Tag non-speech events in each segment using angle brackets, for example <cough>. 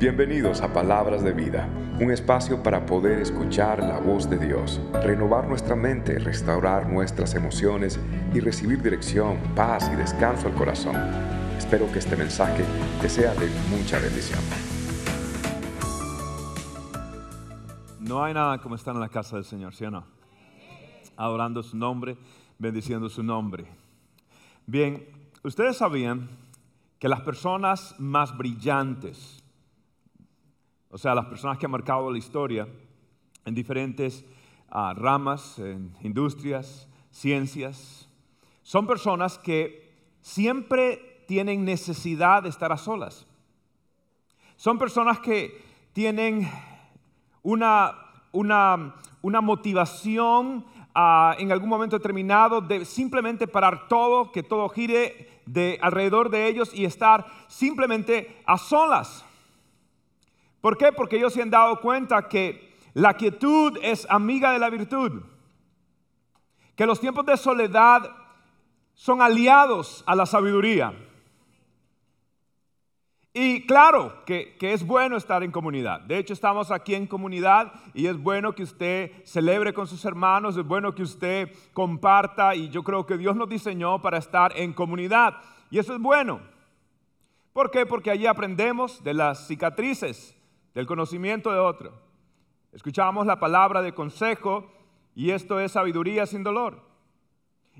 Bienvenidos a Palabras de Vida, un espacio para poder escuchar la voz de Dios, renovar nuestra mente, restaurar nuestras emociones y recibir dirección, paz y descanso al corazón. Espero que este mensaje te sea de mucha bendición. No hay nada como estar en la casa del Señor, ¿sí o no? Adorando su nombre, bendiciendo su nombre. Bien, ustedes sabían que las personas más brillantes, o sea, las personas que han marcado la historia en diferentes ah, ramas, en industrias, ciencias, son personas que siempre tienen necesidad de estar a solas. Son personas que tienen una, una, una motivación ah, en algún momento determinado de simplemente parar todo, que todo gire de alrededor de ellos y estar simplemente a solas. ¿Por qué? Porque ellos se han dado cuenta que la quietud es amiga de la virtud. Que los tiempos de soledad son aliados a la sabiduría. Y claro que, que, es bueno estar en comunidad. De hecho, estamos aquí en comunidad y es bueno que usted celebre con sus hermanos, es bueno que usted comparta y yo creo que Dios nos diseñó para estar en comunidad. Y eso es bueno. ¿Por qué? Porque allí aprendemos de las cicatrices del conocimiento de otro. Escuchamos la palabra de consejo y esto es sabiduría sin dolor.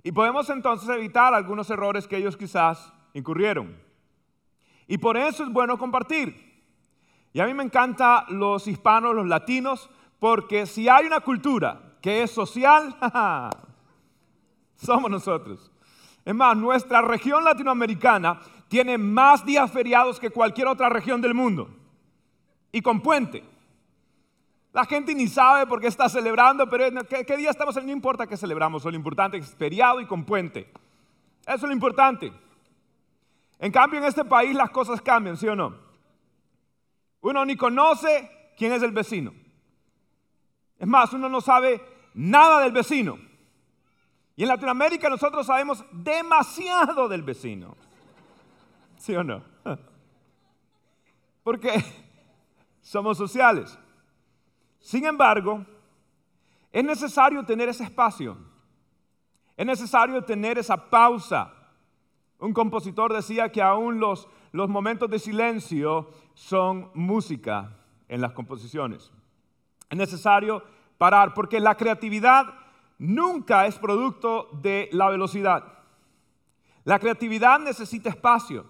Y podemos entonces evitar algunos errores que ellos quizás incurrieron. Y por eso es bueno compartir. Y a mí me encantan los hispanos, los latinos, porque si hay una cultura que es social, <laughs> somos nosotros. Es más, nuestra región latinoamericana tiene más días feriados que cualquier otra región del mundo y con puente. La gente ni sabe por qué está celebrando, pero ¿qué, día estamos? No importa qué celebramos, lo importante es feriado y con puente. Eso es lo importante. En cambio, en este país las cosas cambian, ¿sí o no? Uno ni conoce quién es el vecino. Es más, uno no sabe nada del vecino. Y en Latinoamérica nosotros sabemos demasiado del vecino. ¿Sí o no? <laughs> Porque somos sociales. Sin embargo, es necesario tener ese espacio. Es necesario tener esa pausa. Un compositor decía que aún los, los momentos de silencio son música en las composiciones. Es necesario parar porque la creatividad nunca es producto de la velocidad. La creatividad necesita espacio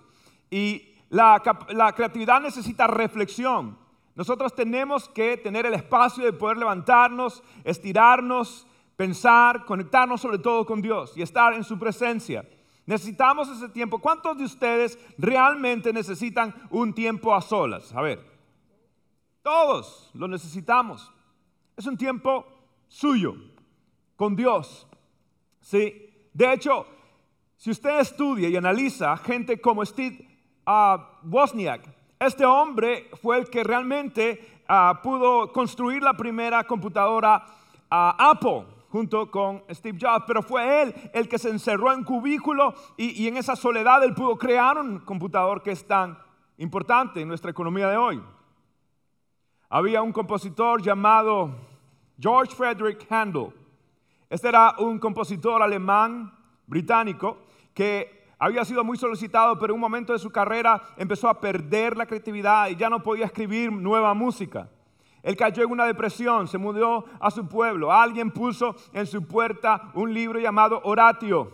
y la, la creatividad necesita reflexión. Nosotros tenemos que tener el espacio de poder levantarnos, estirarnos, pensar, conectarnos sobre todo con Dios y estar en su presencia. Necesitamos ese tiempo. ¿Cuántos de ustedes realmente necesitan un tiempo a solas? A ver, todos lo necesitamos. Es un tiempo suyo, con Dios. ¿Sí? De hecho, si usted estudia y analiza gente como Steve uh, Wozniak, este hombre fue el que realmente ah, pudo construir la primera computadora ah, Apple junto con Steve Jobs, pero fue él el que se encerró en cubículo y, y en esa soledad él pudo crear un computador que es tan importante en nuestra economía de hoy. Había un compositor llamado George Frederick Handel. Este era un compositor alemán británico que había sido muy solicitado, pero en un momento de su carrera empezó a perder la creatividad y ya no podía escribir nueva música. Él cayó en una depresión, se mudó a su pueblo. Alguien puso en su puerta un libro llamado Oratio,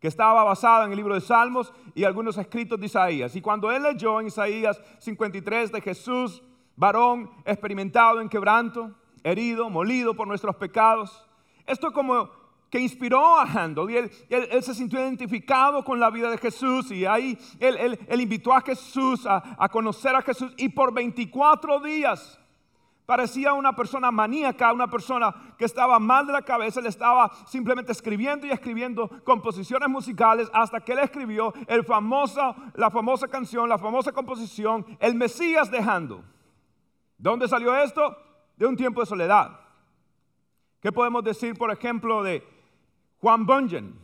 que estaba basado en el libro de Salmos y algunos escritos de Isaías. Y cuando él leyó en Isaías 53 de Jesús, varón experimentado en quebranto, herido, molido por nuestros pecados, esto como que inspiró a Handel y él, se sintió identificado con la vida de Jesús y ahí él, invitó a Jesús a, conocer a Jesús y por 24 días parecía una persona maníaca, una persona que estaba mal de la cabeza, él estaba simplemente escribiendo y escribiendo composiciones musicales hasta que él escribió el la famosa canción, la famosa composición, El Mesías de Handel. ¿Dónde salió esto? De un tiempo de soledad. ¿Qué podemos decir, por ejemplo, de Juan Bunyan,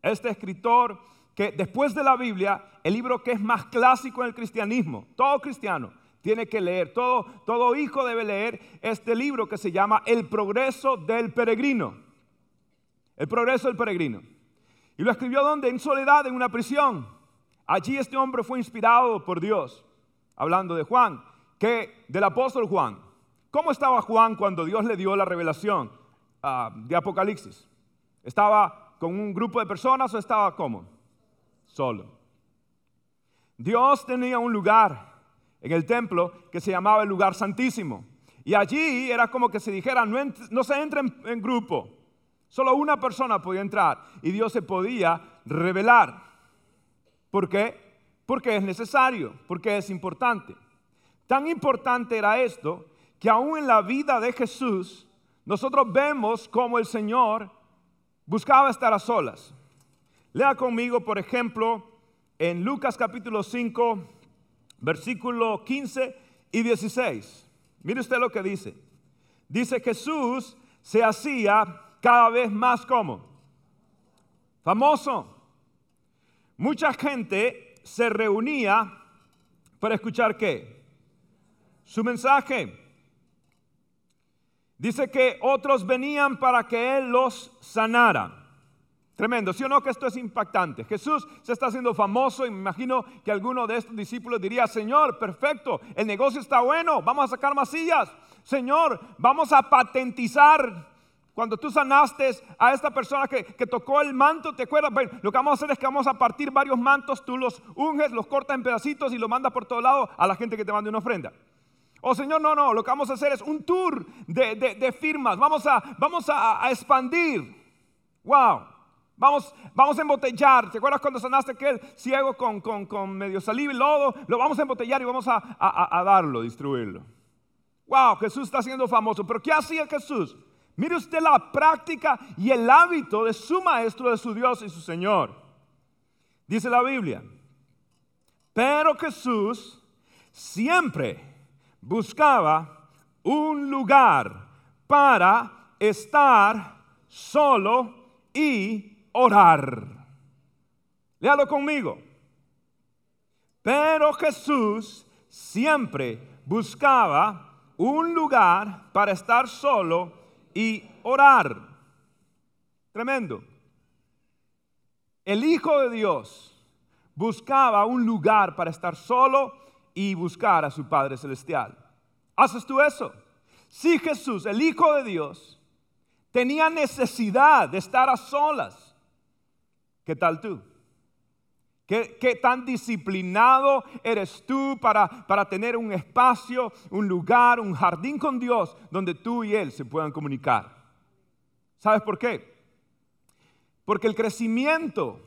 este escritor que después de la Biblia, el libro que es más clásico en el cristianismo, todo cristiano, tiene que leer, todo, todo hijo debe leer este libro que se llama El progreso del peregrino. El progreso del peregrino. Y lo escribió donde? En soledad, en una prisión. Allí este hombre fue inspirado por Dios, hablando de Juan, que del apóstol Juan. ¿Cómo estaba Juan cuando Dios le dio la revelación ah, de Apocalipsis? ¿Estaba con un grupo de personas o estaba cómo? Solo. Dios tenía un lugar en el templo que se llamaba el lugar santísimo. Y allí era como que se dijera, no, se entre en grupo, Solo una persona podía entrar y Dios se podía revelar. ¿Por qué? Porque es necesario, porque es importante. Tan importante era esto que aún en la vida de Jesús nosotros vemos cómo el Señor buscaba estar a solas. Lea conmigo, por ejemplo, en Lucas capítulo 5, versículo 15 y 16. Mire usted lo que dice. Dice Jesús se hacía cada vez más como famoso. Mucha gente se reunía para escuchar qué? Su mensaje. Dice que otros venían para que Él los sanara. Tremendo, ¿sí o no que esto es impactante? Jesús se está haciendo famoso y me imagino que alguno de estos discípulos diría, Señor, perfecto, el negocio está bueno, vamos a sacar más sillas. Señor, vamos a patentizar cuando tú sanaste a esta persona que, tocó el manto, ¿te acuerdas? Lo que vamos a hacer es que vamos a partir varios mantos, tú los unges, los cortas en pedacitos y los mandas por todo lado a la gente que te mande una ofrenda. Oh Señor, no, no, lo que vamos a hacer es un tour de, firmas, vamos a, vamos a, expandir. Wow, vamos, vamos a embotellar. ¿Te acuerdas cuando sanaste aquel ciego con, con, medio saliva y lodo? Lo vamos a embotellar y vamos a, a darlo, distribuirlo. Wow, Jesús está siendo famoso. Pero ¿qué hacía Jesús? Mire usted la práctica y el hábito de su maestro, de su Dios y su Señor. Dice la Biblia. Pero Jesús siempre buscaba un lugar para estar solo y orar. Léalo conmigo. Pero Jesús siempre buscaba un lugar para estar solo y orar. Tremendo. El Hijo de Dios buscaba un lugar para estar solo y buscar a su Padre Celestial. ¿Haces tú eso? Si Jesús, el Hijo de Dios, tenía necesidad de estar a solas, ¿qué tal tú? ¿Qué, tan disciplinado eres tú para, para tener un espacio, un lugar, un jardín con Dios donde tú y Él se puedan comunicar? ¿Sabes por qué? Porque el crecimiento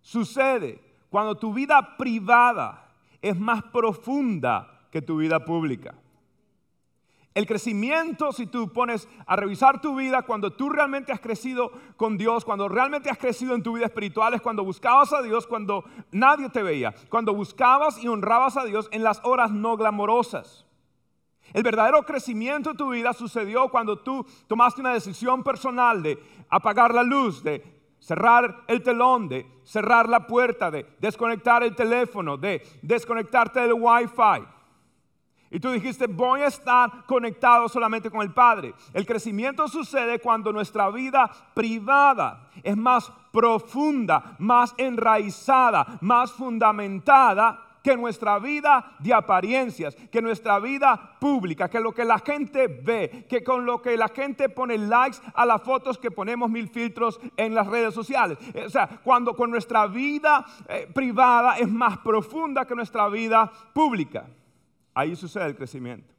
sucede cuando tu vida privada es más profunda que tu vida pública. El crecimiento, si tú pones a revisar tu vida, cuando tú realmente has crecido con Dios, cuando realmente has crecido en tu vida espiritual, es cuando buscabas a Dios, cuando nadie te veía, cuando buscabas y honrabas a Dios en las horas no glamorosas. El verdadero crecimiento de tu vida sucedió cuando tú tomaste una decisión personal de apagar la luz, de cerrar el telón, de cerrar la puerta, de desconectar el teléfono, de desconectarte del wifi y tú dijiste, voy a estar conectado solamente con el Padre. El crecimiento sucede cuando nuestra vida privada es más profunda, más enraizada, más fundamentada que nuestra vida de apariencias, que nuestra vida pública, que lo que la gente ve, que con lo que la gente pone likes a las fotos que ponemos mil filtros en las redes sociales. Eh, o sea, cuando con nuestra vida eh, privada es más profunda que nuestra vida pública. Ahí sucede el crecimiento.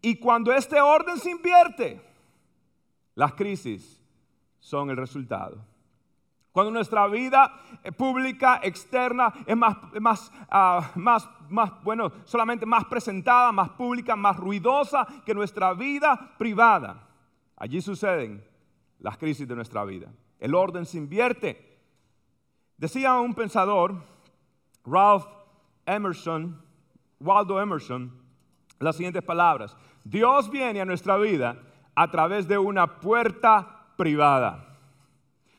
Y cuando este orden se invierte, las crisis son el resultado. Cuando nuestra vida eh, pública, externa, es más, más, ah, más, más, bueno, solamente más presentada, más pública, más ruidosa que nuestra vida privada. Allí suceden las crisis de nuestra vida. El orden se invierte. Decía un pensador, Ralph Emerson, Waldo Emerson las siguientes palabras. Dios viene a nuestra vida a través de una puerta privada.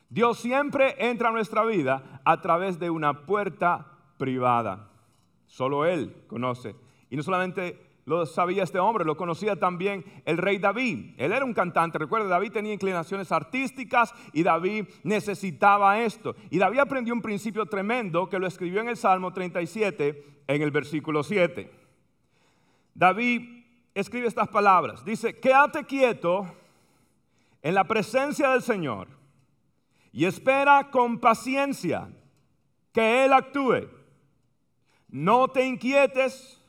Dios siempre entra a nuestra vida a través de una puerta privada. Solo Él conoce Y no solamente lo sabía este hombre, lo conocía también el rey David. Él era un cantante, recuerda, David tenía inclinaciones artísticas y David necesitaba esto. Y David aprendió un principio tremendo que lo escribió en el Salmo 37, en el versículo 7. David escribe estas palabras, dice, quédate quieto en la presencia del Señor y espera con paciencia que Él actúe. No te inquietes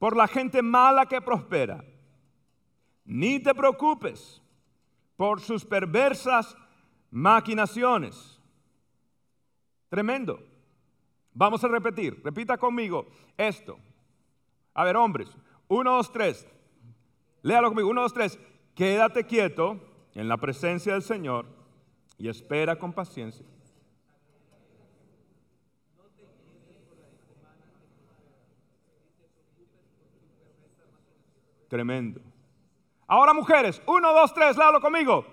por la gente mala que prospera, ni te preocupes por sus perversas maquinaciones. Tremendo. Vamos a repetir, repita conmigo esto. A ver, hombres, uno, dos, tres. Léalo conmigo, uno, dos, tres. Quédate quieto en la presencia del Señor y espera con paciencia Tremendo. Ahora mujeres, uno, dos, tres, léalo conmigo.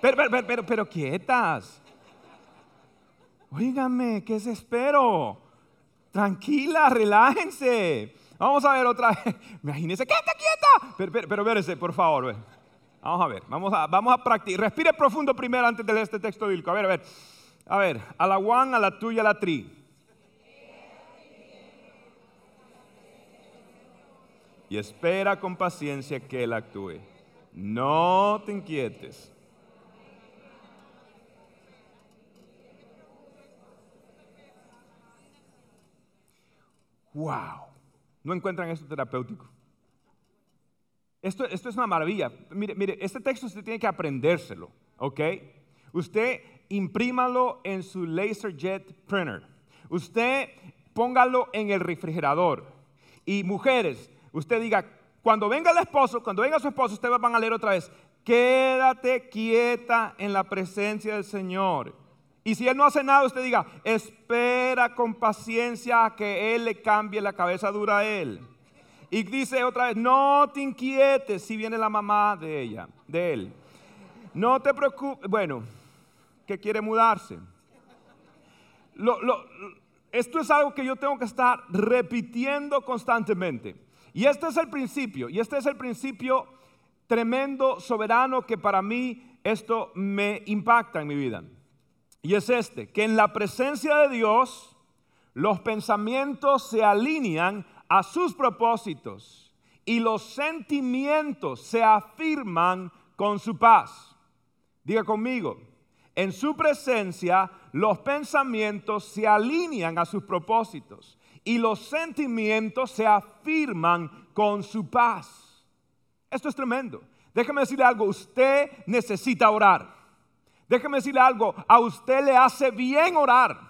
Pero, pero, pero, pero, quietas. Óigame, ¿qué espero? Tranquila, relájense. Vamos a ver otra vez. <laughs> Imagínense, quieta, quieta. Pero, pero, pero por favor. Vamos a ver, vamos a, vamos a practicar. Respire profundo primero antes de leer este texto bíblico. A ver, a ver. A ver, a la one, a la tuya, a la tri. y espera con paciencia que Él actúe. No te inquietes. Wow. ¿No encuentran esto terapéutico? Esto, esto es una maravilla. Mire, mire, este texto usted tiene que aprendérselo, ¿ok? Usted imprímalo en su LaserJet printer. Usted póngalo en el refrigerador. Y mujeres, usted diga, cuando venga el esposo, cuando venga su esposo, ustedes van a leer otra vez, quédate quieta en la presencia del Señor. Y si Él no hace nada, usted diga, espera con paciencia a que Él le cambie la cabeza dura a Él. Y dice otra vez, no te inquietes si viene la mamá de ella, de Él. No te preocupes, bueno, que quiere mudarse. esto es algo que yo tengo que estar repitiendo constantemente. Y este es el principio, y este es el principio tremendo, soberano, que para mí esto me impacta en mi vida. Y es este, que en la presencia de Dios los pensamientos se alinean a sus propósitos y los sentimientos se afirman con su paz. Diga conmigo, en su presencia los pensamientos se alinean a sus propósitos y los sentimientos se afirman con su paz. Esto es tremendo. Déjeme decirle algo, usted necesita orar. Déjeme decirle algo, a usted le hace bien orar.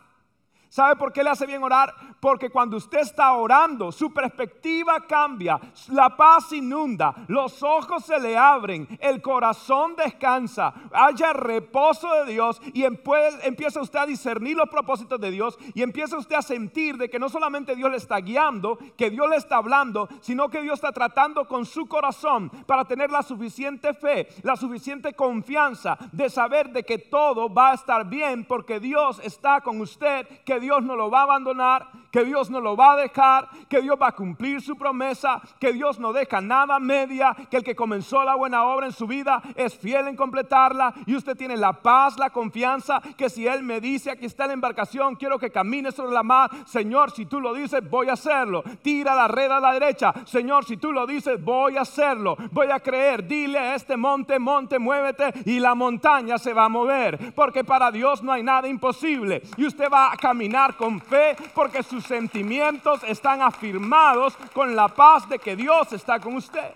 ¿Sabe por qué le hace bien orar? Porque cuando usted está orando, su perspectiva cambia, la paz inunda, los ojos se le abren, el corazón descansa, haya reposo de Dios y empieza usted a discernir los propósitos de Dios y empieza usted a sentir de que no solamente Dios le está guiando, que Dios le está hablando, sino que Dios está tratando con su corazón para tener la suficiente fe, la suficiente confianza de saber de que todo va a estar bien porque Dios está con usted, que Dios no lo va a abandonar, que Dios no lo va a dejar, que Dios va a cumplir su promesa, que Dios no deja nada media, que el que comenzó la buena obra en su vida es fiel en completarla y usted tiene la paz, la confianza, que si Él me dice aquí está la embarcación, quiero que camine sobre la mar, Señor, si tú lo dices, voy a hacerlo. Tira la red a la derecha, Señor, si tú lo dices, voy a hacerlo, voy a creer, dile a este monte, monte, muévete y la montaña se va a mover, porque para Dios no hay nada imposible y usted va a caminar con fe porque sus sentimientos están afirmados con la paz de que Dios está con usted.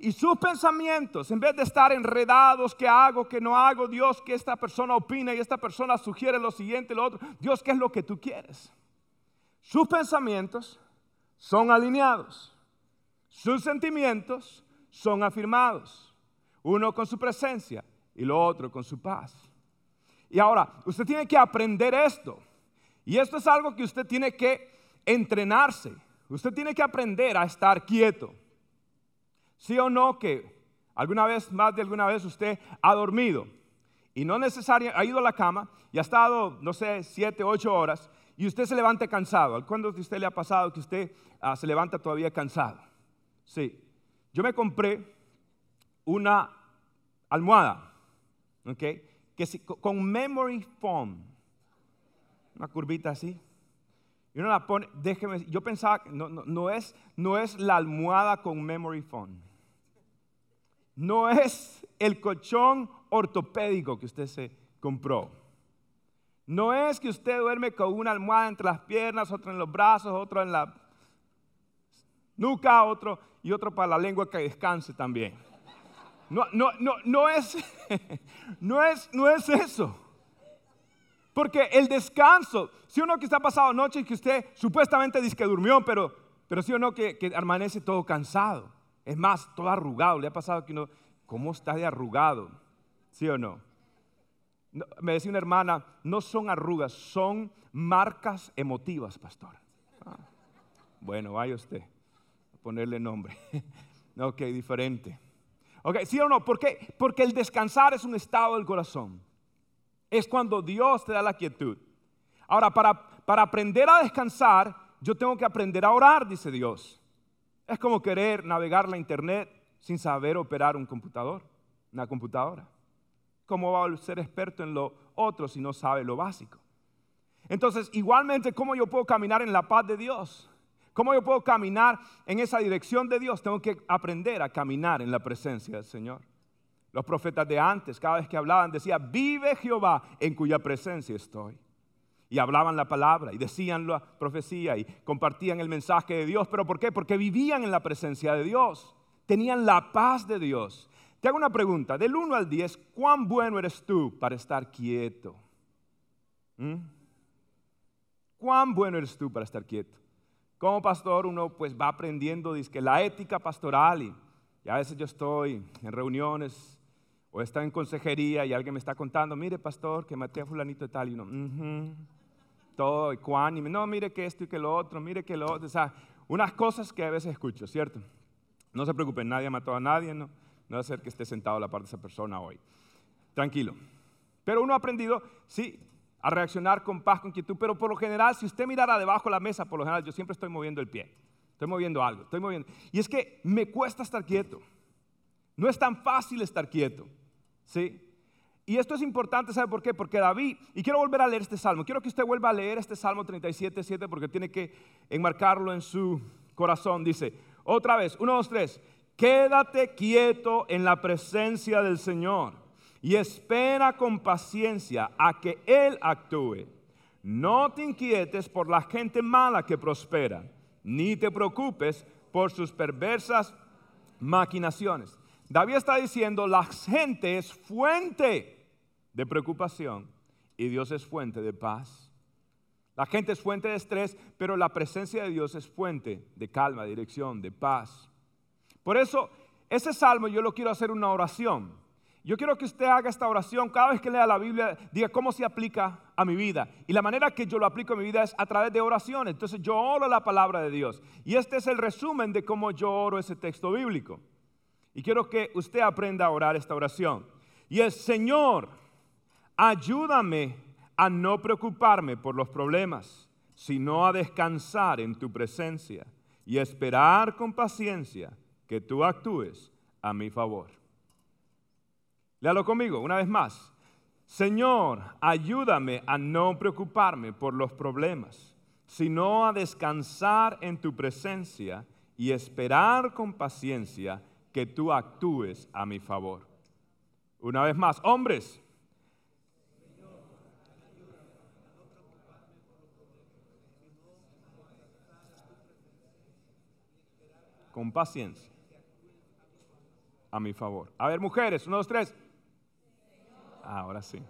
Y sus pensamientos, en vez de estar enredados, ¿qué hago, qué no hago? Dios, que esta persona opina y esta persona sugiere lo siguiente, lo otro. Dios, ¿qué es lo que tú quieres? Sus pensamientos son alineados. Sus sentimientos son afirmados. Uno con su presencia y lo otro con su paz. Y ahora, usted tiene que aprender esto. Y esto es algo que usted tiene que entrenarse. Usted tiene que aprender a estar quieto. ¿Sí o no que alguna vez, más de alguna vez, usted ha dormido y no necesariamente ha ido a la cama y ha estado, no sé, siete, ocho horas y usted se levanta cansado. ¿Cuándo de usted le ha pasado que usted ah, se levanta todavía cansado? Sí. Yo me compré una almohada, ¿ok? Que con memory foam, una curvita así. Y uno la pone, déjeme, yo pensaba, no, no, es, no es la almohada con memory foam. No es el colchón ortopédico que usted se compró. No es que usted duerme con una almohada entre las piernas, otra en los brazos, otra en la nuca, otro y otro para la lengua que descanse también. No, no, no, no es, <laughs> no es, no es eso. Porque el descanso, si uno que está pasado noche y que usted supuestamente dice que durmió, pero, pero sí o no que, que todo cansado. Es más, todo arrugado. ¿Le ha pasado que uno, cómo está de arrugado? ¿Sí o no? me decía una hermana, no son arrugas, son marcas emotivas, pastor. Ah, bueno, vaya usted a ponerle nombre. <laughs> ok, diferente. Ok, ¿sí o no? ¿Por qué? Porque el descansar es un estado del corazón es cuando Dios te da la quietud. Ahora, para, para aprender a descansar, yo tengo que aprender a orar, dice Dios. Es como querer navegar la internet sin saber operar un computador, una computadora. ¿Cómo va a ser experto en lo otro si no sabe lo básico? Entonces, igualmente, ¿cómo yo puedo caminar en la paz de Dios? ¿Cómo yo puedo caminar en esa dirección de Dios? Tengo que aprender a caminar en la presencia del Señor. Los profetas de antes, cada vez que hablaban, decían, vive Jehová en cuya presencia estoy. Y hablaban la palabra y decían la profecía y compartían el mensaje de Dios. ¿Pero por qué? Porque vivían en la presencia de Dios. Tenían la paz de Dios. Te hago una pregunta. Del 1 al 10, ¿cuán bueno eres tú para estar quieto? ¿Mm? ¿Cuán bueno eres tú para estar quieto? Como pastor uno pues va aprendiendo dice, la ética pastoral y, y a veces yo estoy en reuniones o está en consejería y alguien me está contando, mire pastor, que maté a fulanito y tal, y uno, todo ecuánime, no, mire que esto y que lo otro, mire que lo otro, o sea, unas cosas que a veces escucho, ¿cierto? No se preocupen, nadie mató a nadie, no, no va a ser que esté sentado a la parte de esa persona hoy. Tranquilo. Pero uno ha aprendido, sí, a reaccionar con paz, con quietud, pero por lo general, si usted mirara debajo de la mesa, por lo general, yo siempre estoy moviendo el pie, estoy moviendo algo, estoy moviendo. Y es que me cuesta estar quieto. No es tan fácil estar quieto. ¿Sí? Y esto es importante, ¿sabe por qué? Porque David, y quiero volver a leer este salmo, quiero que usted vuelva a leer este salmo 37, 7, porque tiene que enmarcarlo en su corazón. Dice, otra vez, uno, dos, tres, quédate quieto en la presencia del Señor y espera con paciencia a que Él actúe. No te inquietes por la gente mala que prospera, ni te preocupes por sus perversas maquinaciones. David está diciendo, la gente es fuente de preocupación y Dios es fuente de paz. La gente es fuente de estrés, pero la presencia de Dios es fuente de calma, de dirección, de paz. Por eso, ese salmo yo lo quiero hacer una oración. Yo quiero que usted haga esta oración cada vez que lea la Biblia, diga cómo se aplica a mi vida. Y la manera que yo lo aplico a mi vida es a través de oraciones. Entonces yo oro la palabra de Dios. Y este es el resumen de cómo yo oro ese texto bíblico. Y quiero que usted aprenda a orar esta oración. Y es, Señor, ayúdame a no preocuparme por los problemas, sino a descansar en tu presencia y esperar con paciencia que tú actúes a mi favor. Léalo conmigo una vez más. Señor, ayúdame a no preocuparme por los problemas, sino a descansar en tu presencia y esperar con paciencia que tú actúes a mi favor. Una vez más, hombres. Con paciencia. A mi favor. A ver, mujeres, uno, dos, tres. Ahora sí.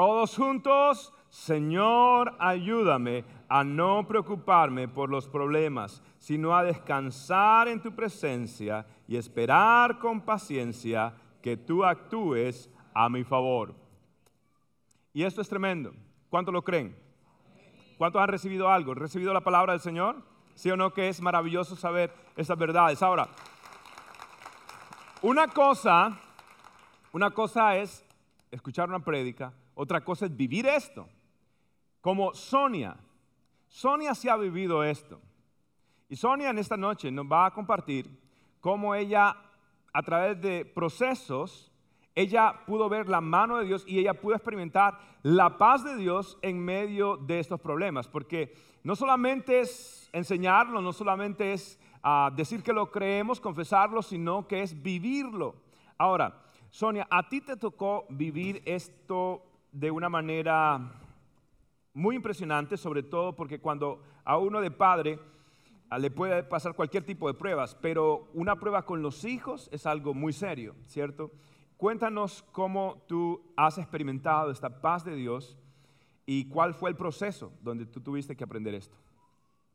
Todos juntos, Señor, ayúdame a no preocuparme por los problemas, sino a descansar en tu presencia y esperar con paciencia que tú actúes a mi favor. Y esto es tremendo. ¿Cuántos lo creen? ¿Cuántos han recibido algo? ¿Han recibido la palabra del Señor? ¿Sí o no que es maravilloso saber esas verdades? Ahora, Una cosa, una cosa es escuchar una prédica, otra cosa es vivir esto. Como Sonia. Sonia sí ha vivido esto. Y Sonia en esta noche nos va a compartir cómo ella, a través de procesos, ella pudo ver la mano de Dios y ella pudo experimentar la paz de Dios en medio de estos problemas. Porque no solamente es enseñarlo, no solamente es ah, decir que lo creemos, confesarlo, sino que es vivirlo. Ahora, Sonia, a ti te tocó vivir esto de una manera muy impresionante, sobre todo porque cuando a uno de padre ah, le puede pasar cualquier tipo de pruebas, pero una prueba con los hijos es algo muy serio, ¿cierto? Cuéntanos cómo tú has experimentado esta paz de Dios y cuál fue el proceso donde tú tuviste que aprender esto.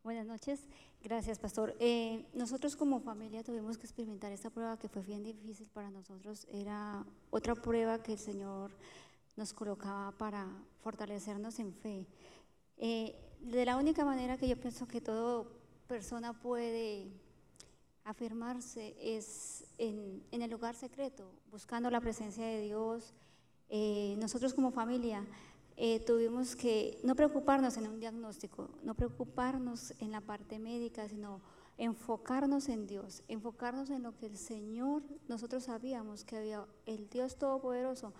Buenas noches, gracias pastor. Eh, nosotros como familia tuvimos que experimentar esta prueba que fue bien difícil para nosotros. Era otra prueba que el Señor nos colocaba para fortalecernos en fe. Eh, de la única manera que yo pienso que toda persona puede afirmarse es en, el lugar secreto, buscando la presencia de Dios. Eh, nosotros como familia eh, tuvimos que no preocuparnos en un diagnóstico, no preocuparnos en la parte médica, sino enfocarnos en Dios, enfocarnos en lo que el Señor, nosotros sabíamos que había el Dios Todopoderoso,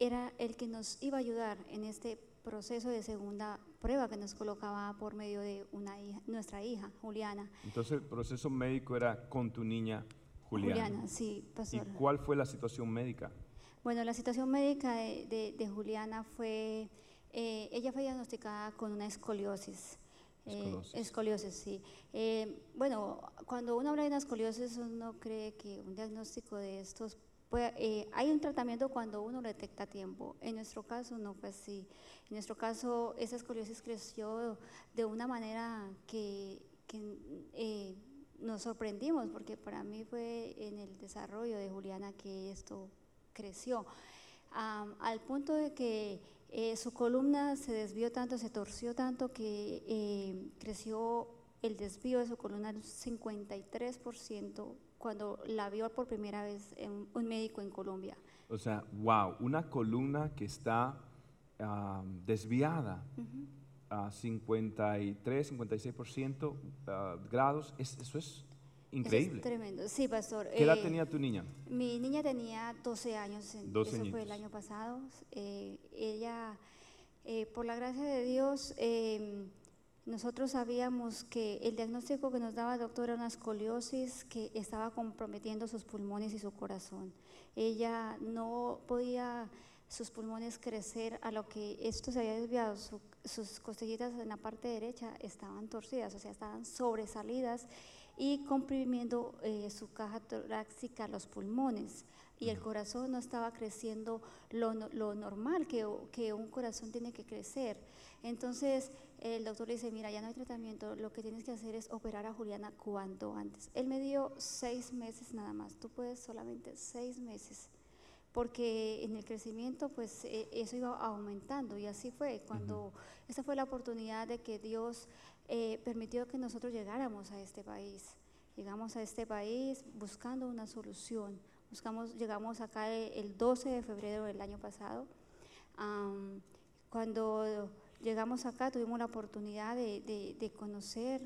era el que nos iba a ayudar en este proceso de segunda prueba que nos colocaba por medio de una hija, nuestra hija, Juliana. Entonces el proceso médico era con tu niña Juliana. Juliana, sí, pastor. ¿Y cuál fue la situación médica? Bueno, la situación médica de, Juliana fue, eh, ella fue diagnosticada con una escoliosis. Eh, escoliosis, sí. Eh, bueno, cuando uno habla de una escoliosis, uno cree que un diagnóstico de estos eh, hay un tratamiento cuando uno detecta a tiempo. En nuestro caso no fue así. En nuestro caso esa escoliosis creció de una manera que, eh, nos sorprendimos, porque para mí fue en el desarrollo de Juliana que esto creció. al punto de que eh, su columna se desvió tanto, se torció tanto que creció el desvío de su columna un 53% cuando la vio por primera vez en un médico en Colombia. O sea, wow, una columna que está desviada a 53, 56% grados, eso es increíble. es tremendo, sí, pastor. ¿Qué edad eh, tenía tu niña? Mi niña tenía 12 años, 12 eso fue el año pasado. Eh, ella, eh, por la gracia de Dios, em, nosotros sabíamos que el diagnóstico que nos daba el doctor era una escoliosis que estaba comprometiendo sus pulmones y su corazón. Ella no podía sus pulmones crecer a lo que esto se había desviado, sus costillitas en la parte derecha estaban torcidas, o sea, estaban sobresalidas y comprimiendo eh, su caja torácica, los pulmones y el corazón no estaba creciendo lo, normal que, que, un corazón tiene que crecer. Entonces el doctor le dice, mira, ya no hay tratamiento, lo que tienes que hacer es operar a Juliana cuanto antes. Él me dio seis meses nada más, tú puedes solamente seis meses, porque en el crecimiento pues e, eso iba aumentando y así fue, cuando esa fue la oportunidad de que Dios eh, permitió que nosotros llegáramos a este país. Llegamos a este país buscando una solución Buscamos, llegamos acá el 12 de febrero del año pasado. cuando llegamos acá tuvimos la oportunidad de, conocer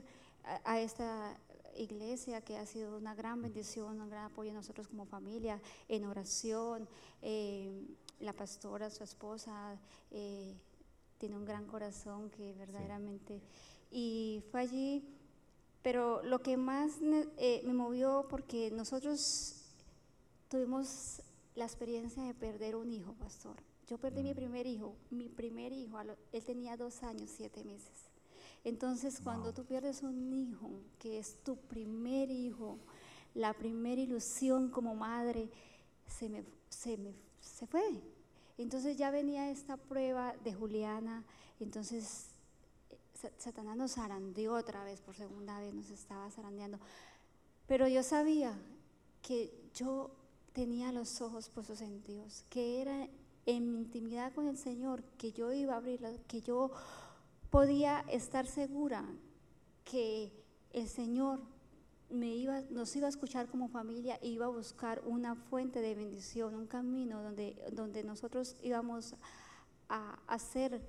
a, esta iglesia que ha sido una gran bendición, un gran apoyo a nosotros como familia, en oración. Eh, la pastora, su esposa, eh, tiene un gran corazón que verdaderamente... Y fue allí, pero lo que más eh, me movió, porque nosotros tuvimos la experiencia de perder un hijo, pastor. Yo perdí mi mm. primer hijo, mi primer hijo, él tenía dos años, siete meses. Entonces, cuando tú pierdes un hijo, que es tu primer hijo, la primera ilusión como madre, se me, se me se fue. Entonces ya venía esta prueba de Juliana, entonces eh, Satanás nos zarandeó otra vez, por segunda vez nos estaba zarandeando. Pero yo sabía que yo tenía los ojos puestos en Dios, que era en mi intimidad con el Señor, que yo iba a abrir, que yo podía estar segura que el Señor me iba, nos iba a escuchar como familia e iba a buscar una fuente de bendición, un camino donde, donde nosotros íbamos a, a ser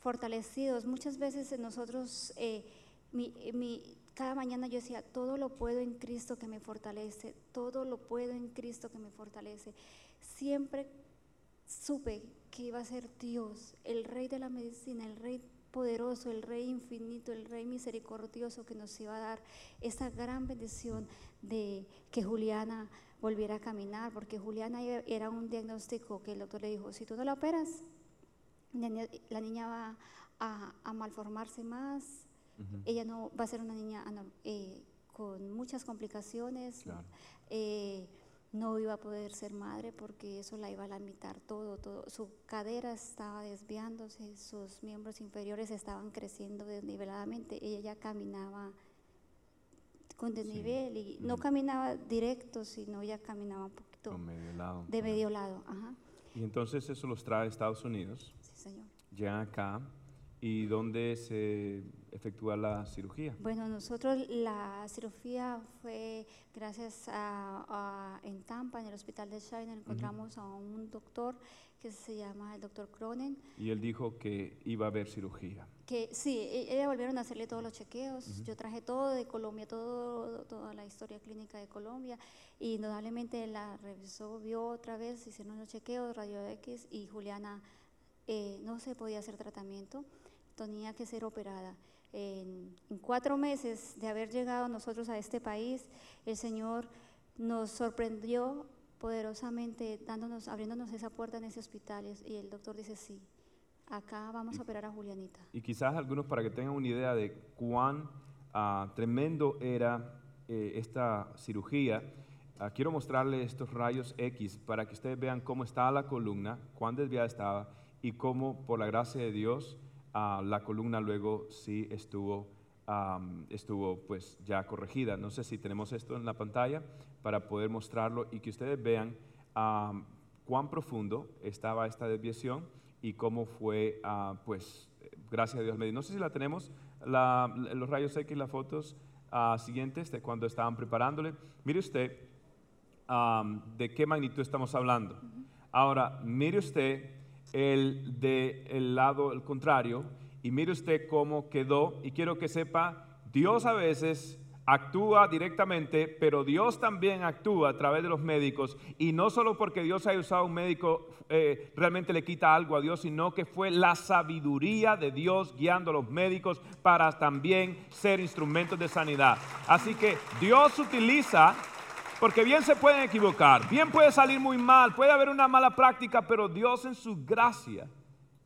fortalecidos. Muchas veces nosotros, eh, mi, mi, cada mañana yo decía, todo lo puedo en Cristo que me fortalece, todo lo puedo en Cristo que me fortalece. Siempre supe que iba a ser Dios, el Rey de la medicina, el Rey poderoso, el Rey infinito, el Rey misericordioso que nos iba a dar esa gran bendición de que Juliana volviera a caminar, porque Juliana era un diagnóstico que el doctor le dijo, si tú no la operas, la niña va a, malformarse más, ella no va a ser una niña eh, con muchas complicaciones. Eh, no iba a poder ser madre porque eso la iba a limitar todo, todo. Su cadera estaba desviándose, sus miembros inferiores estaban creciendo desniveladamente. Ella ya caminaba con desnivel y no caminaba directo, sino ya caminaba un poquito de medio lado. Y entonces eso los trae a Estados Unidos. Sí, señor. Ya acá ¿Y dónde se efectúa la cirugía? Bueno, nosotros la cirugía fue gracias a, en Tampa, en el hospital de China, encontramos a un doctor que se llama el doctor Cronen. Y él dijo que iba a haber cirugía. Que sí, e, ellos volvieron a hacerle todos los chequeos. Yo traje todo de Colombia, todo, toda la historia clínica de Colombia. Y indudablemente la revisó, vio otra vez, hicieron los chequeos, radio X, y Juliana eh, no se podía hacer tratamiento tenía que ser operada. En, cuatro meses de haber llegado nosotros a este país, el Señor nos sorprendió poderosamente dándonos, abriéndonos esa puerta en ese hospital y el doctor dice sí, acá vamos a operar a Julianita. Y quizás algunos para que tengan una idea de cuán ah, tremendo era eh, esta cirugía, ah, quiero mostrarle estos rayos X para que ustedes vean cómo estaba la columna, cuán desviada estaba y cómo por la gracia de Dios la columna luego sí estuvo, estuvo pues ya corregida. No sé si tenemos esto en la pantalla para poder mostrarlo y que ustedes vean cuán profundo estaba esta desviación y cómo fue, ah, pues, gracias a Dios. No sé si la tenemos, los rayos X, las fotos ah, siguientes de cuando estaban preparándole. Mire usted de qué magnitud estamos hablando. Ahora, mire usted el del lado el contrario y mire usted cómo quedó y quiero que sepa, Dios a veces actúa directamente, pero Dios también actúa a través de los médicos y no solo porque Dios haya usado un médico eh, realmente le quita algo a Dios, sino que fue la sabiduría de Dios guiando a los médicos para también ser instrumentos de sanidad. Así que Dios utiliza porque bien se pueden equivocar, bien puede salir muy mal, puede haber una mala práctica, pero Dios en su gracia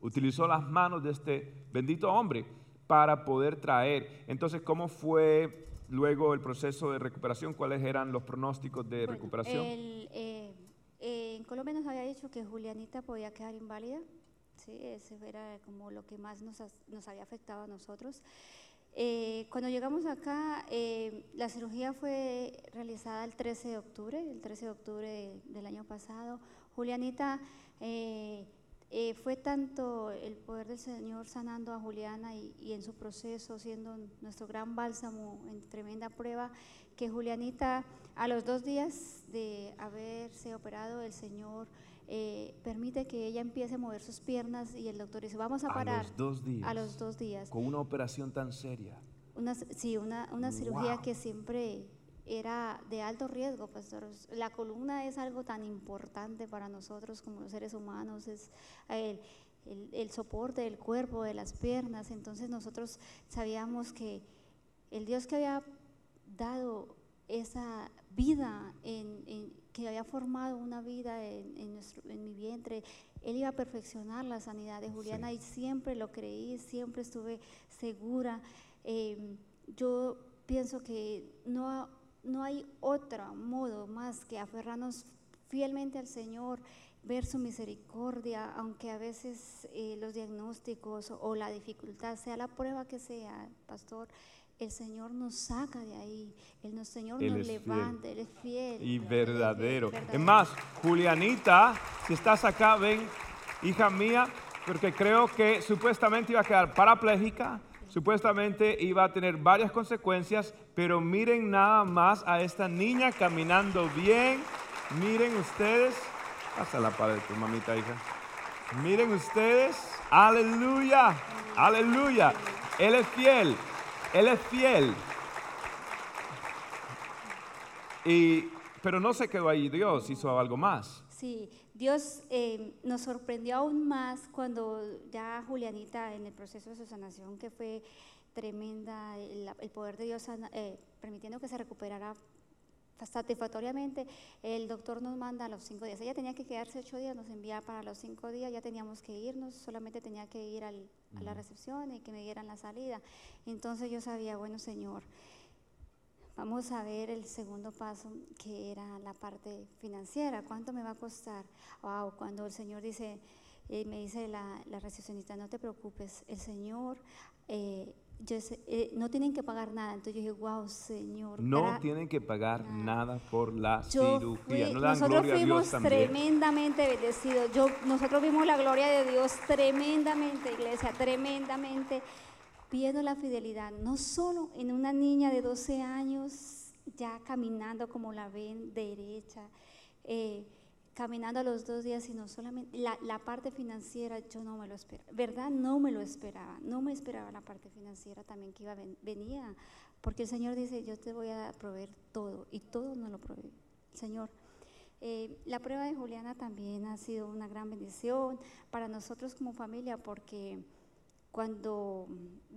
utilizó las manos de este bendito hombre para poder traer. Entonces, ¿cómo fue luego el proceso de recuperación? ¿Cuáles eran los pronósticos de recuperación? Eh, en Colombia nos había dicho que Julianita podía quedar inválida. Sí, ese era como lo que más nos, nos había afectado a nosotros. Eh, cuando llegamos acá, eh, la cirugía fue realizada el 13 de octubre, el 13 de octubre del año pasado. Julianita, eh, fue tanto el poder del Señor sanando a Juliana y, y, en su proceso siendo nuestro gran bálsamo en tremenda prueba, que Julianita a los dos días de haberse operado, el Señor eh, permite que ella empiece a mover sus piernas y el doctor dice, vamos a parar. A los dos días. A los dos días. Con una operación tan seria. Una, sí, una, una cirugía que siempre era de alto riesgo, pastor. La columna es algo tan importante para nosotros como los seres humanos, es el, el, el soporte del cuerpo, de las piernas. Entonces nosotros sabíamos que el Dios que había dado esa vida en, que había formado una vida en, nuestro, en, mi vientre, Él iba a perfeccionar la sanidad de Juliana y siempre lo creí, siempre estuve segura. Em, yo pienso que no, no hay otro modo más que aferrarnos fielmente al Señor, ver su misericordia, aunque a veces eh, los diagnósticos o la dificultad, sea la prueba que sea, pastor, el Señor nos saca de ahí, el Señor nos levanta, Él es fiel. Y verdadero. Es, más, Julianita, si estás acá, ven, hija mía, porque creo que supuestamente iba a quedar parapléjica, supuestamente iba a tener varias consecuencias, pero miren nada más a esta niña caminando bien. Miren ustedes, pasa la pared tu mamita hija. Miren ustedes, aleluya, aleluya. Él es fiel, Él es fiel. Y, pero no se quedó ahí, Dios hizo algo más. Sí, Dios eh, nos sorprendió aún más cuando ya Julianita en el proceso de su sanación, que fue tremenda, el, poder de Dios eh, permitiendo que se recuperara satisfactoriamente, el doctor nos manda a los cinco días. Ella tenía que quedarse ocho días, nos envía para los cinco días, ya teníamos que irnos, solamente tenía que ir a la recepción y que me dieran la salida. Entonces yo sabía, bueno Señor, Vamos a ver el segundo paso, que era la parte financiera. ¿Cuánto me va a costar? Wow, cuando el Señor dice, eh, me dice la, la, recepcionista, no te preocupes, el Señor, eh, eh, no tienen que pagar nada. Entonces yo dije, wow, Señor. No tienen que pagar nada, por la cirugía. nosotros fuimos tremendamente bendecidos. Yo, nosotros vimos la gloria de Dios tremendamente, iglesia, tremendamente viendo la fidelidad, no solo en una niña de 12 años, ya caminando como la ven derecha, eh, caminando los dos días, sino solamente la, parte financiera, yo no me lo esperaba, ¿verdad? No me lo esperaba, no me esperaba la parte financiera también que iba a venía, porque el Señor dice, yo te voy a proveer todo, y todo no lo provee Señor. Eh, la prueba de Juliana también ha sido una gran bendición para nosotros como familia, porque cuando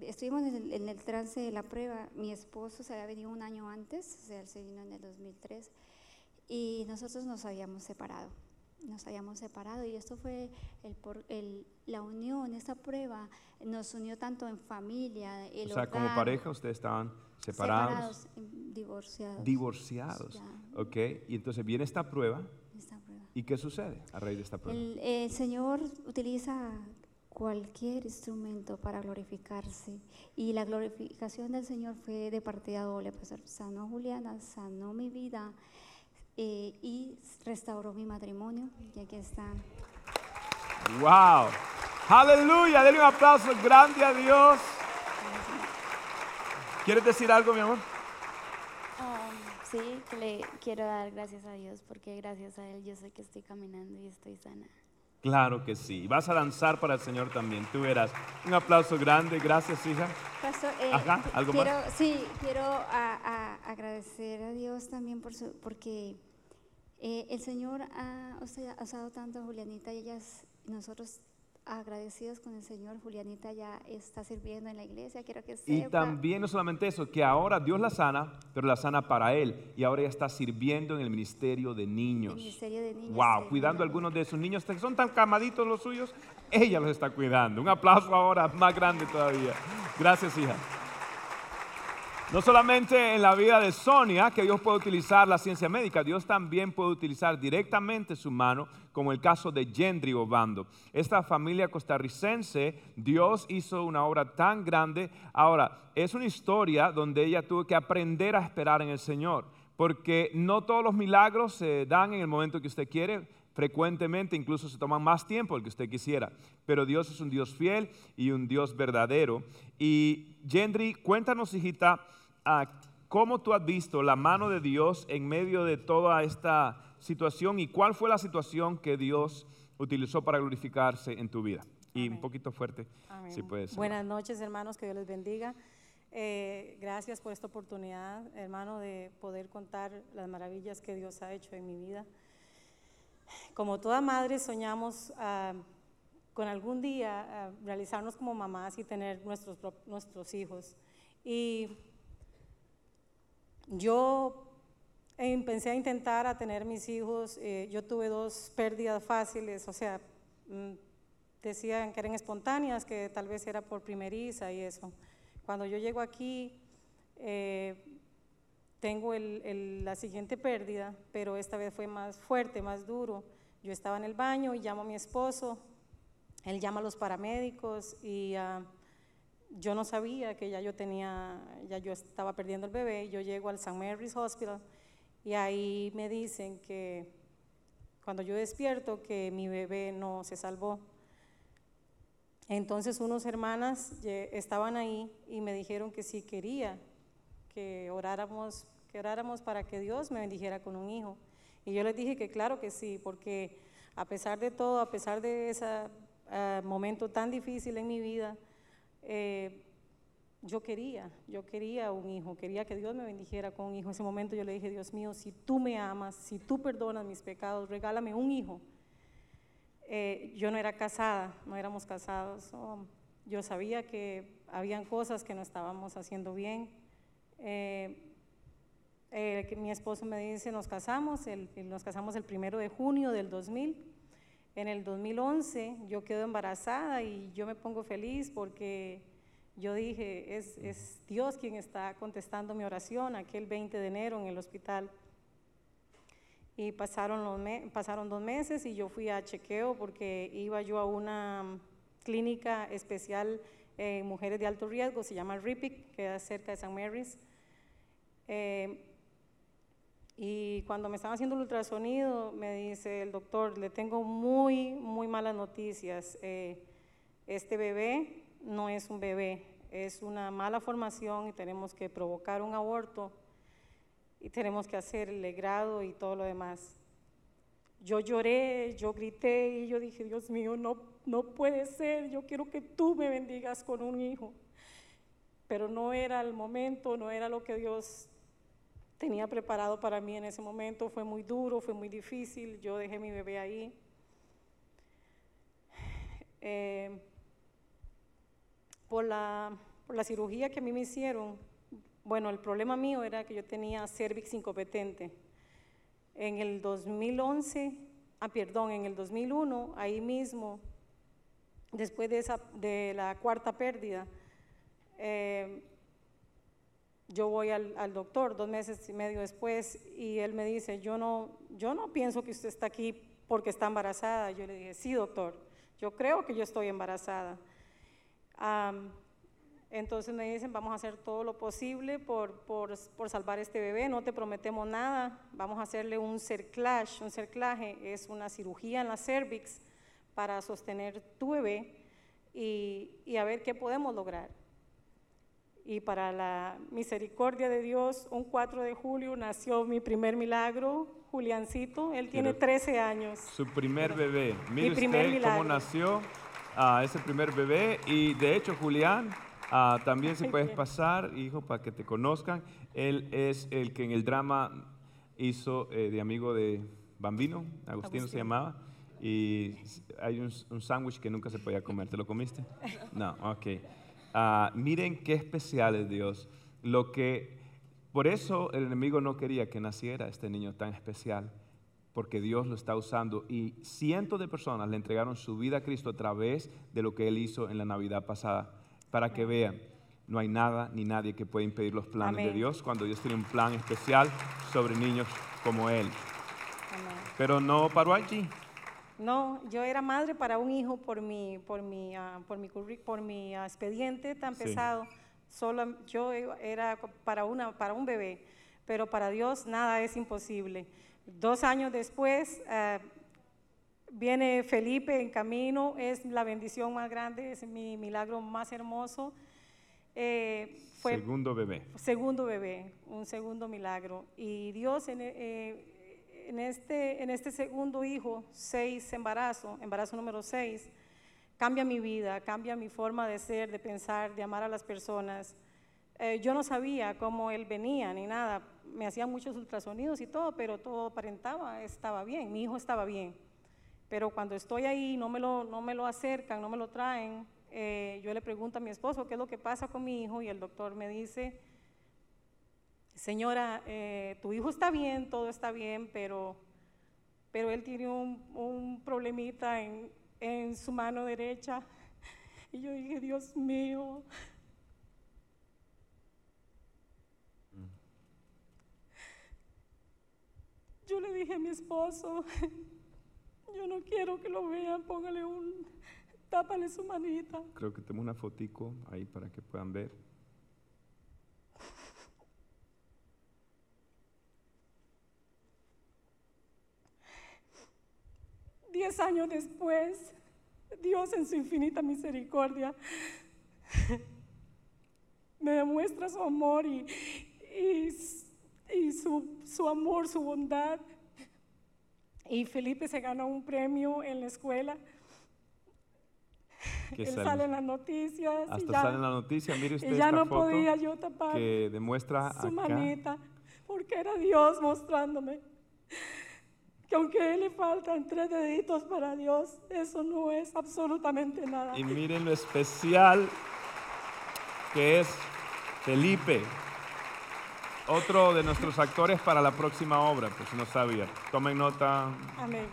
estuvimos en el, trance de la prueba, mi esposo se había venido un año antes, o sea, él se vino en el 2003, y nosotros nos habíamos separado. Nos habíamos separado y esto fue el, la unión, esta prueba nos unió tanto en familia, el O sea, como pareja ustedes estaban separados. Separados, divorciados. Divorciados, ok. Y entonces viene esta prueba. Esta prueba. ¿Y qué sucede a raíz de esta prueba? el Señor utiliza cualquier instrumento para glorificarse. Y la glorificación del Señor fue de partida doble, pues sanó Juliana, sanó mi vida eh, y restauró mi matrimonio. Y aquí está. ¡Wow! ¡Aleluya! Denle un aplauso grande a Dios. ¿Quieres decir algo, mi amor? Um, sí, que le quiero dar gracias a Dios porque gracias a Él yo sé que estoy caminando y estoy sana. Claro que sí. Vas a danzar para el Señor también. Tú verás. Un aplauso grande. Gracias, hija. Pastor, eh, ¿algo quiero, más? Sí, quiero agradecer a Dios también por su, porque eh, el Señor ha, usado tanto a Julianita y ellas, nosotros agradecidos con el Señor. Julianita ya está sirviendo en la iglesia, quiero que sepa. Y también no solamente eso, que ahora Dios la sana, pero la sana para Él. Y ahora ella está sirviendo en el ministerio de niños. El ministerio de niños. Wow, cuidando a algunos de esos niños que son tan camaditos los suyos, ella los está cuidando. Un aplauso ahora más grande todavía. Gracias, hija. No solamente en la vida de Sonia, que Dios puede utilizar la ciencia médica, Dios también puede utilizar directamente su mano, como el caso de Gendry Obando. Esta familia costarricense, Dios hizo una obra tan grande. Ahora, es una historia donde ella tuvo que aprender a esperar en el Señor, porque no todos los milagros se dan en el momento que usted quiere, frecuentemente incluso se toman más tiempo del que usted quisiera. Pero Dios es un Dios fiel y un Dios verdadero. Y Gendry, cuéntanos, hijita, cómo tú has visto la mano de Dios en medio de toda esta situación y cuál fue la situación que Dios utilizó para glorificarse en tu vida. Y un poquito fuerte, si puedes. Buenas noches, hermanos, que Dios les bendiga. Eh, gracias por esta oportunidad, hermano, de poder contar las maravillas que Dios ha hecho en mi vida. Como toda madre, soñamos ah, con algún día ah, realizarnos como mamás y tener nuestros, nuestros hijos. Y yo empecé a intentar a tener mis hijos, eh, yo tuve dos pérdidas fáciles, o sea, mm, decían que eran espontáneas, que tal vez era por primeriza y eso. Cuando yo llego aquí, eh, tengo la siguiente pérdida, pero esta vez fue más fuerte, más duro. Yo estaba en el baño y llamo a mi esposo, él llama a los paramédicos y... Uh, yo no sabía que ya yo tenía, ya yo estaba perdiendo el bebé. Yo llego al St. Mary's Hospital y ahí me dicen que cuando yo despierto que mi bebé no se salvó. Entonces unos hermanas estaban ahí y me dijeron que si quería que oráramos, que oráramos para que Dios me bendijera con un hijo. Y yo les dije que claro que sí, porque a pesar de todo, a pesar de ese ah, momento tan difícil en mi vida, eh, yo quería, yo quería un hijo, quería que Dios me bendijera con un hijo. En ese momento yo le dije, Dios mío, si tú me amas, si tú perdonas mis pecados, regálame un hijo. Eh, yo no era casada, no éramos casados. yo sabía que habían cosas que no estábamos haciendo bien. Eh, mi esposo me dice, nos casamos, nos casamos el primero de junio del 2000. En el 2011 yo quedo embarazada y yo me pongo feliz porque yo dije, es, es Dios quien está contestando mi oración aquel 20 de enero en el hospital. Y pasaron, los pasaron dos meses y yo fui a chequeo porque iba yo a una clínica especial en mujeres de alto riesgo, se llama RIPIC, que es cerca de San Mary's. Eh, y cuando me estaban haciendo el ultrasonido, me dice el doctor, le tengo muy, muy malas noticias. Eh, este bebé no es un bebé, es una mala formación y tenemos que provocar un aborto y tenemos que hacer el grado y todo lo demás. Yo lloré, yo grité y yo dije, Dios mío, no, no puede ser, yo quiero que tú me bendigas con un hijo. Pero no era el momento, no era lo que Dios tenía preparado para mí en ese momento. Fue muy duro, fue muy difícil. Yo dejé mi bebé ahí. Eh, por, la, por la cirugía que a mí me hicieron, bueno, el problema mío era que yo tenía cervix incompetente. En el 2011, ah, perdón, en el 2001, ahí mismo, después de, esa, de la cuarta pérdida, eh, yo voy al, doctor dos meses y medio después y él me dice, yo no, yo no pienso que usted está aquí porque está embarazada. Yo le dije, sí, doctor, yo creo que yo estoy embarazada. entonces me dicen, vamos a hacer todo lo posible por, por, por, salvar este bebé, no te prometemos nada, vamos a hacerle un cerclage. Un cerclaje es una cirugía en la cervix para sostener tu bebé y, y a ver qué podemos lograr y para la misericordia de Dios, un 4 de julio nació mi primer milagro, Juliancito, él tiene 13 años. Su primer bebé. Mire usted cómo nació uh, ese primer bebé y de hecho Julián, uh, también si puedes pasar, hijo, para que te conozcan, él es el que en el drama hizo eh, de amigo de Bambino, Agustino se llamaba, y hay un, un sándwich que nunca se podía comer, ¿te lo comiste? <laughs> No, ok. Ah, miren qué especial es Dios. Lo que, por eso el enemigo no quería que naciera este niño tan especial, porque Dios lo está usando y cientos de personas le entregaron su vida a Cristo a través de lo que Él hizo en la Navidad pasada, para que vean, no hay nada ni nadie que pueda impedir los planes de Dios cuando Dios tiene un plan especial sobre niños como Él. Pero no paró allí. No, yo era madre para un hijo por mi, por mi, uh, por mi, por mi uh, expediente tan pesado. Solo yo era para, una, para un bebé, pero para Dios nada es imposible. Dos años después uh, viene Felipe en camino, es la bendición más grande, es mi milagro más hermoso. Eh, fue segundo bebé. Segundo bebé, un segundo milagro. Y Dios en, eh, en este, en este segundo hijo, seis embarazo, embarazo número seis, cambia mi vida, cambia mi forma de ser, de pensar, de amar a las personas. Eh, yo no sabía cómo él venía ni nada. Me hacían muchos ultrasonidos y todo, pero todo aparentaba, estaba bien, mi hijo estaba bien. Pero cuando estoy ahí, no me lo, no me lo acercan, no me lo traen, eh, yo le pregunto a mi esposo qué es lo que pasa con mi hijo y el doctor me dice, señora, eh, tu hijo está bien, todo está bien, pero, pero él tiene un, problemita en, en su mano derecha. <laughs> Y yo dije, Dios mío. Yo le dije a mi esposo, <laughs> yo no quiero que lo vean, póngale un, tápale su manita. Creo que tengo una fotico ahí para que puedan ver. Diez años después, Dios en su infinita misericordia <laughs> me demuestra su amor y, y, su, su, amor, su bondad. Y Felipe se ganó un premio en la escuela. Él sale? en las noticias. Hasta sale en la noticia, mire usted y ya no podía yo tapar que demuestra su manita, porque era Dios mostrándome que aunque a él le faltan tres deditos para Dios, eso no es absolutamente nada. Y miren lo especial que es Felipe, otro de nuestros actores para la próxima obra, pues no sabía. Tomen nota. Amén.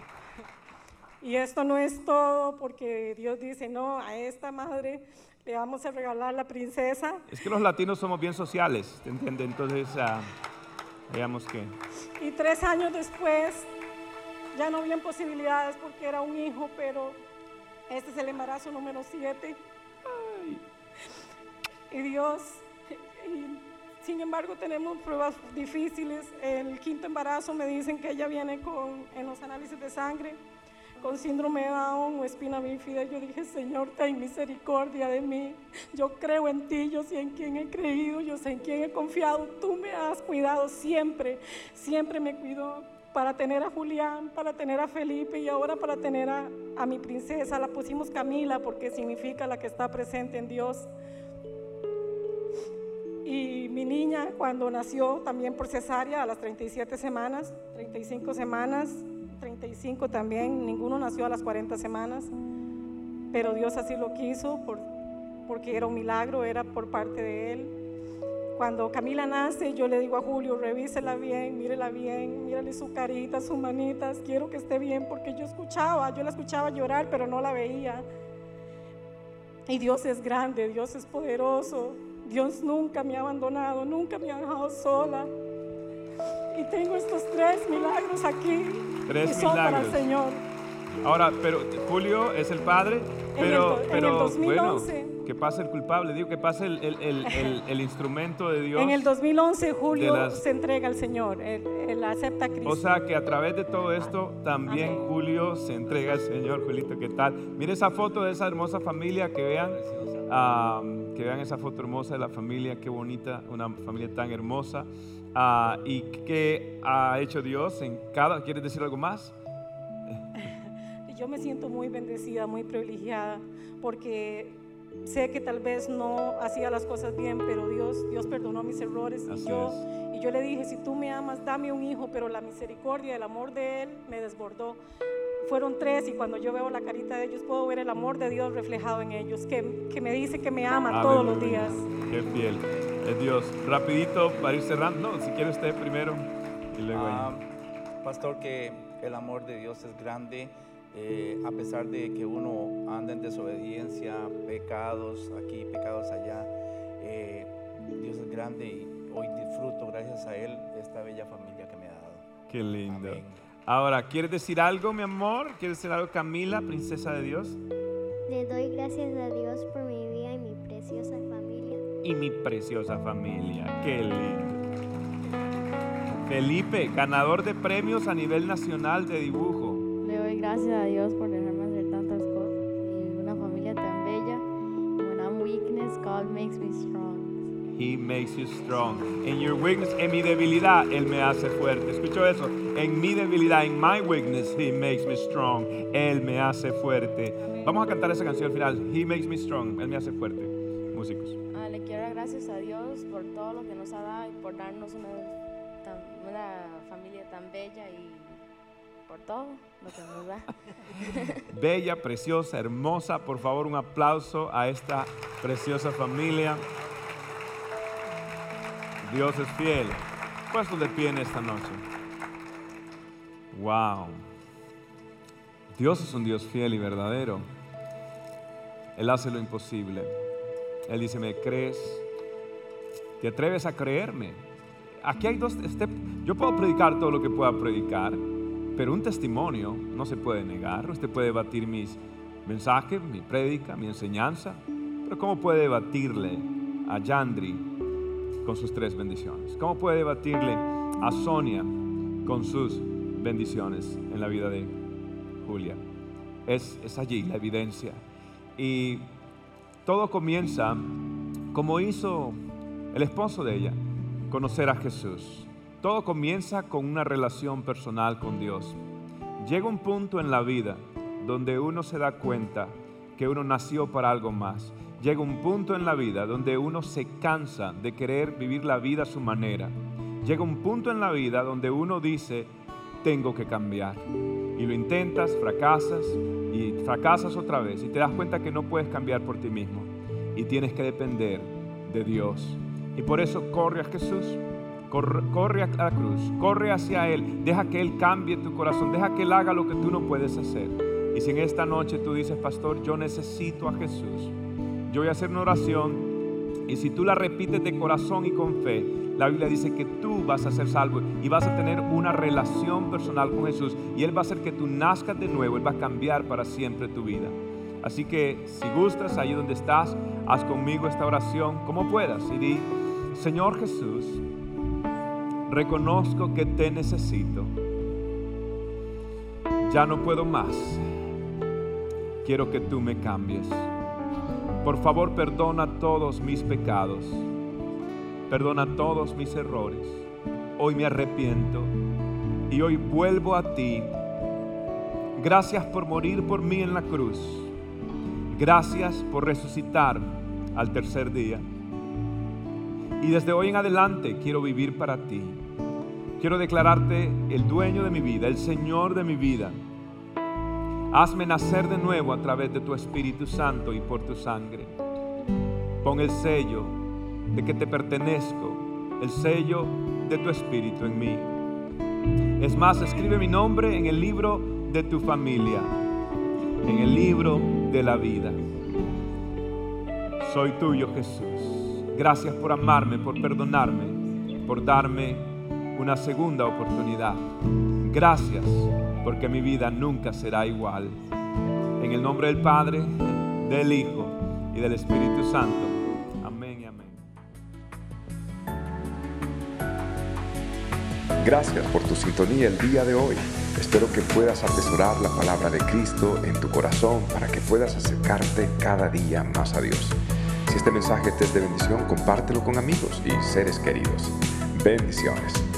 Y esto no es todo porque Dios dice, no, a esta madre le vamos a regalar la princesa. Es que los latinos somos bien sociales, ¿entiendes? Entonces, uh, veamos qué. Y tres años después ya no habían posibilidades porque era un hijo, pero este es el embarazo número siete. Y Dios, sin embargo tenemos pruebas difíciles. El quinto embarazo me dicen que ella viene con, en los análisis de sangre con síndrome de Down o espina bífida. Yo dije, Señor, ten misericordia de mí. Yo creo en ti, yo sé en quién he creído, yo sé en quién he confiado. Tú me has cuidado siempre, siempre me cuidó para tener a Julián, para tener a Felipe y ahora para tener a, mi princesa. La pusimos Camila porque significa la que está presente en Dios. Y mi niña cuando nació también por cesárea a las 37 semanas, 35 semanas, 35 también, ninguno nació a las 40 semanas, pero Dios así lo quiso por, porque era un milagro, era por parte de Él. Cuando Camila nace, yo le digo a Julio, revísela bien, mírela bien, mírale su carita, sus manitas, quiero que esté bien, porque yo escuchaba, yo la escuchaba llorar, pero no la veía. Y Dios es grande, Dios es poderoso, Dios nunca me ha abandonado, nunca me ha dejado sola. Y tengo estos tres milagros aquí. Tres y son para el Señor. Ahora, pero Julio es el padre, pero, pero bueno, que pase el culpable, digo que pase el, el, el, instrumento de Dios. En el 2011 Julio se entrega al Señor, él, acepta a Cristo. O sea que a través de todo esto también Julio se entrega al Señor. Julito, ¿qué tal? Mire esa foto de esa hermosa familia, que vean, que vean esa foto hermosa de la familia, qué bonita, una familia tan hermosa. Ah, ¿Y qué ha hecho Dios en cada? ¿Quieres decir algo más? <laughs> Yo me siento muy bendecida, muy privilegiada, porque sé que tal vez no hacía las cosas bien, pero Dios, Dios perdonó mis errores y yo, y yo le dije, si tú me amas, dame un hijo, pero la misericordia, el amor de Él me desbordó. Fueron tres y cuando yo veo la carita de ellos puedo ver el amor de Dios reflejado en ellos, que, que me dice que me ama todos los días. Qué fiel es Dios. Rapidito para ir cerrando, si quiere usted primero y luego ah, Pastor, que el amor de Dios es grande eh, a pesar de que uno anda en desobediencia, pecados aquí, pecados allá, eh, Dios es grande y hoy disfruto, gracias a Él, esta bella familia que me ha dado. Qué lindo. Ahora, ¿quieres decir algo, mi amor? ¿Quieres decir algo, Camila, princesa de Dios? Le doy gracias a Dios por mi vida y mi preciosa familia. Y mi preciosa familia. Qué lindo. Felipe, ganador de premios a nivel nacional de dibujo gracias a Dios por dejarme hacer tantas cosas y una familia tan bella. When I'm weakness, God makes me strong. He makes you strong. In your weakness, en mi debilidad, Él me hace fuerte. Escucho eso. En mi debilidad, en my weakness, He makes me strong. Él me hace fuerte. Vamos a cantar esa canción al final. He makes me strong. Él me hace fuerte. Músicos. Ah, le quiero dar gracias a Dios por todo lo que nos ha dado y por darnos una, una familia tan bella y por todo lo que nos. <laughs> Bella, preciosa, hermosa. Por favor, un aplauso a esta preciosa familia. Dios es fiel. Puesto de pie en esta noche. Wow. Dios es un Dios fiel y verdadero. Él hace lo imposible. Él dice, ¿me crees? ¿Te atreves a creerme? Aquí hay dos Yo puedo predicar todo lo que pueda predicar pero un testimonio no se puede negar. Usted puede batir mis mensajes, mi prédica, mi enseñanza. Pero ¿cómo puede debatirle a Yandri con sus tres bendiciones? ¿Cómo puede debatirle a Sonia con sus bendiciones en la vida de Julia? es, es allí la evidencia. Y todo comienza como hizo el esposo de ella, conocer a Jesús. Todo comienza con una relación personal con Dios. Llega un punto en la vida donde uno se da cuenta que uno nació para algo más. Llega un punto en la vida donde uno se cansa de querer vivir la vida a su manera. Llega un punto en la vida donde uno dice, tengo que cambiar. Y lo intentas, fracasas y fracasas otra vez y te das cuenta que no puedes cambiar por ti mismo y tienes que depender de Dios. Y por eso corre a Jesús, corre, a la cruz, corre hacia Él, deja que Él cambie tu corazón, deja que Él haga lo que tú no puedes hacer. Y si en esta noche tú dices, pastor, yo necesito a Jesús, yo voy a hacer una oración y si tú la repites de corazón y con fe, la Biblia dice que tú vas a ser salvo y vas a tener una relación personal con Jesús y Él va a hacer que tú nazcas de nuevo, Él va a cambiar para siempre tu vida. Así que si gustas, ahí donde estás, haz conmigo esta oración como puedas y di, Señor Jesús, reconozco que te necesito. Ya no puedo más. Quiero que tú me cambies. Por favor, perdona todos mis pecados. Perdona todos mis errores. Hoy me arrepiento y hoy vuelvo a ti. Gracias por morir por mí en la cruz Gracias por resucitar al tercer día. Y desde hoy en adelante quiero vivir para ti. Quiero declararte el dueño de mi vida, el Señor de mi vida. Hazme nacer de nuevo a través de tu Espíritu Santo y por tu sangre. Pon el sello de que te pertenezco, el sello de tu Espíritu en mí. Es más, escribe mi nombre en el libro de tu familia en el libro de la vida. Soy tuyo, Jesús. Gracias por amarme, por perdonarme, por darme una segunda oportunidad. Gracias porque mi vida nunca será igual. En el nombre del Padre, del Hijo y del Espíritu Santo. Amén y amén. Gracias por tu sintonía el día de hoy. Espero que puedas atesorar la palabra de Cristo en tu corazón para que puedas acercarte cada día más a Dios. Si este mensaje te es de bendición, compártelo con amigos y seres queridos. Bendiciones.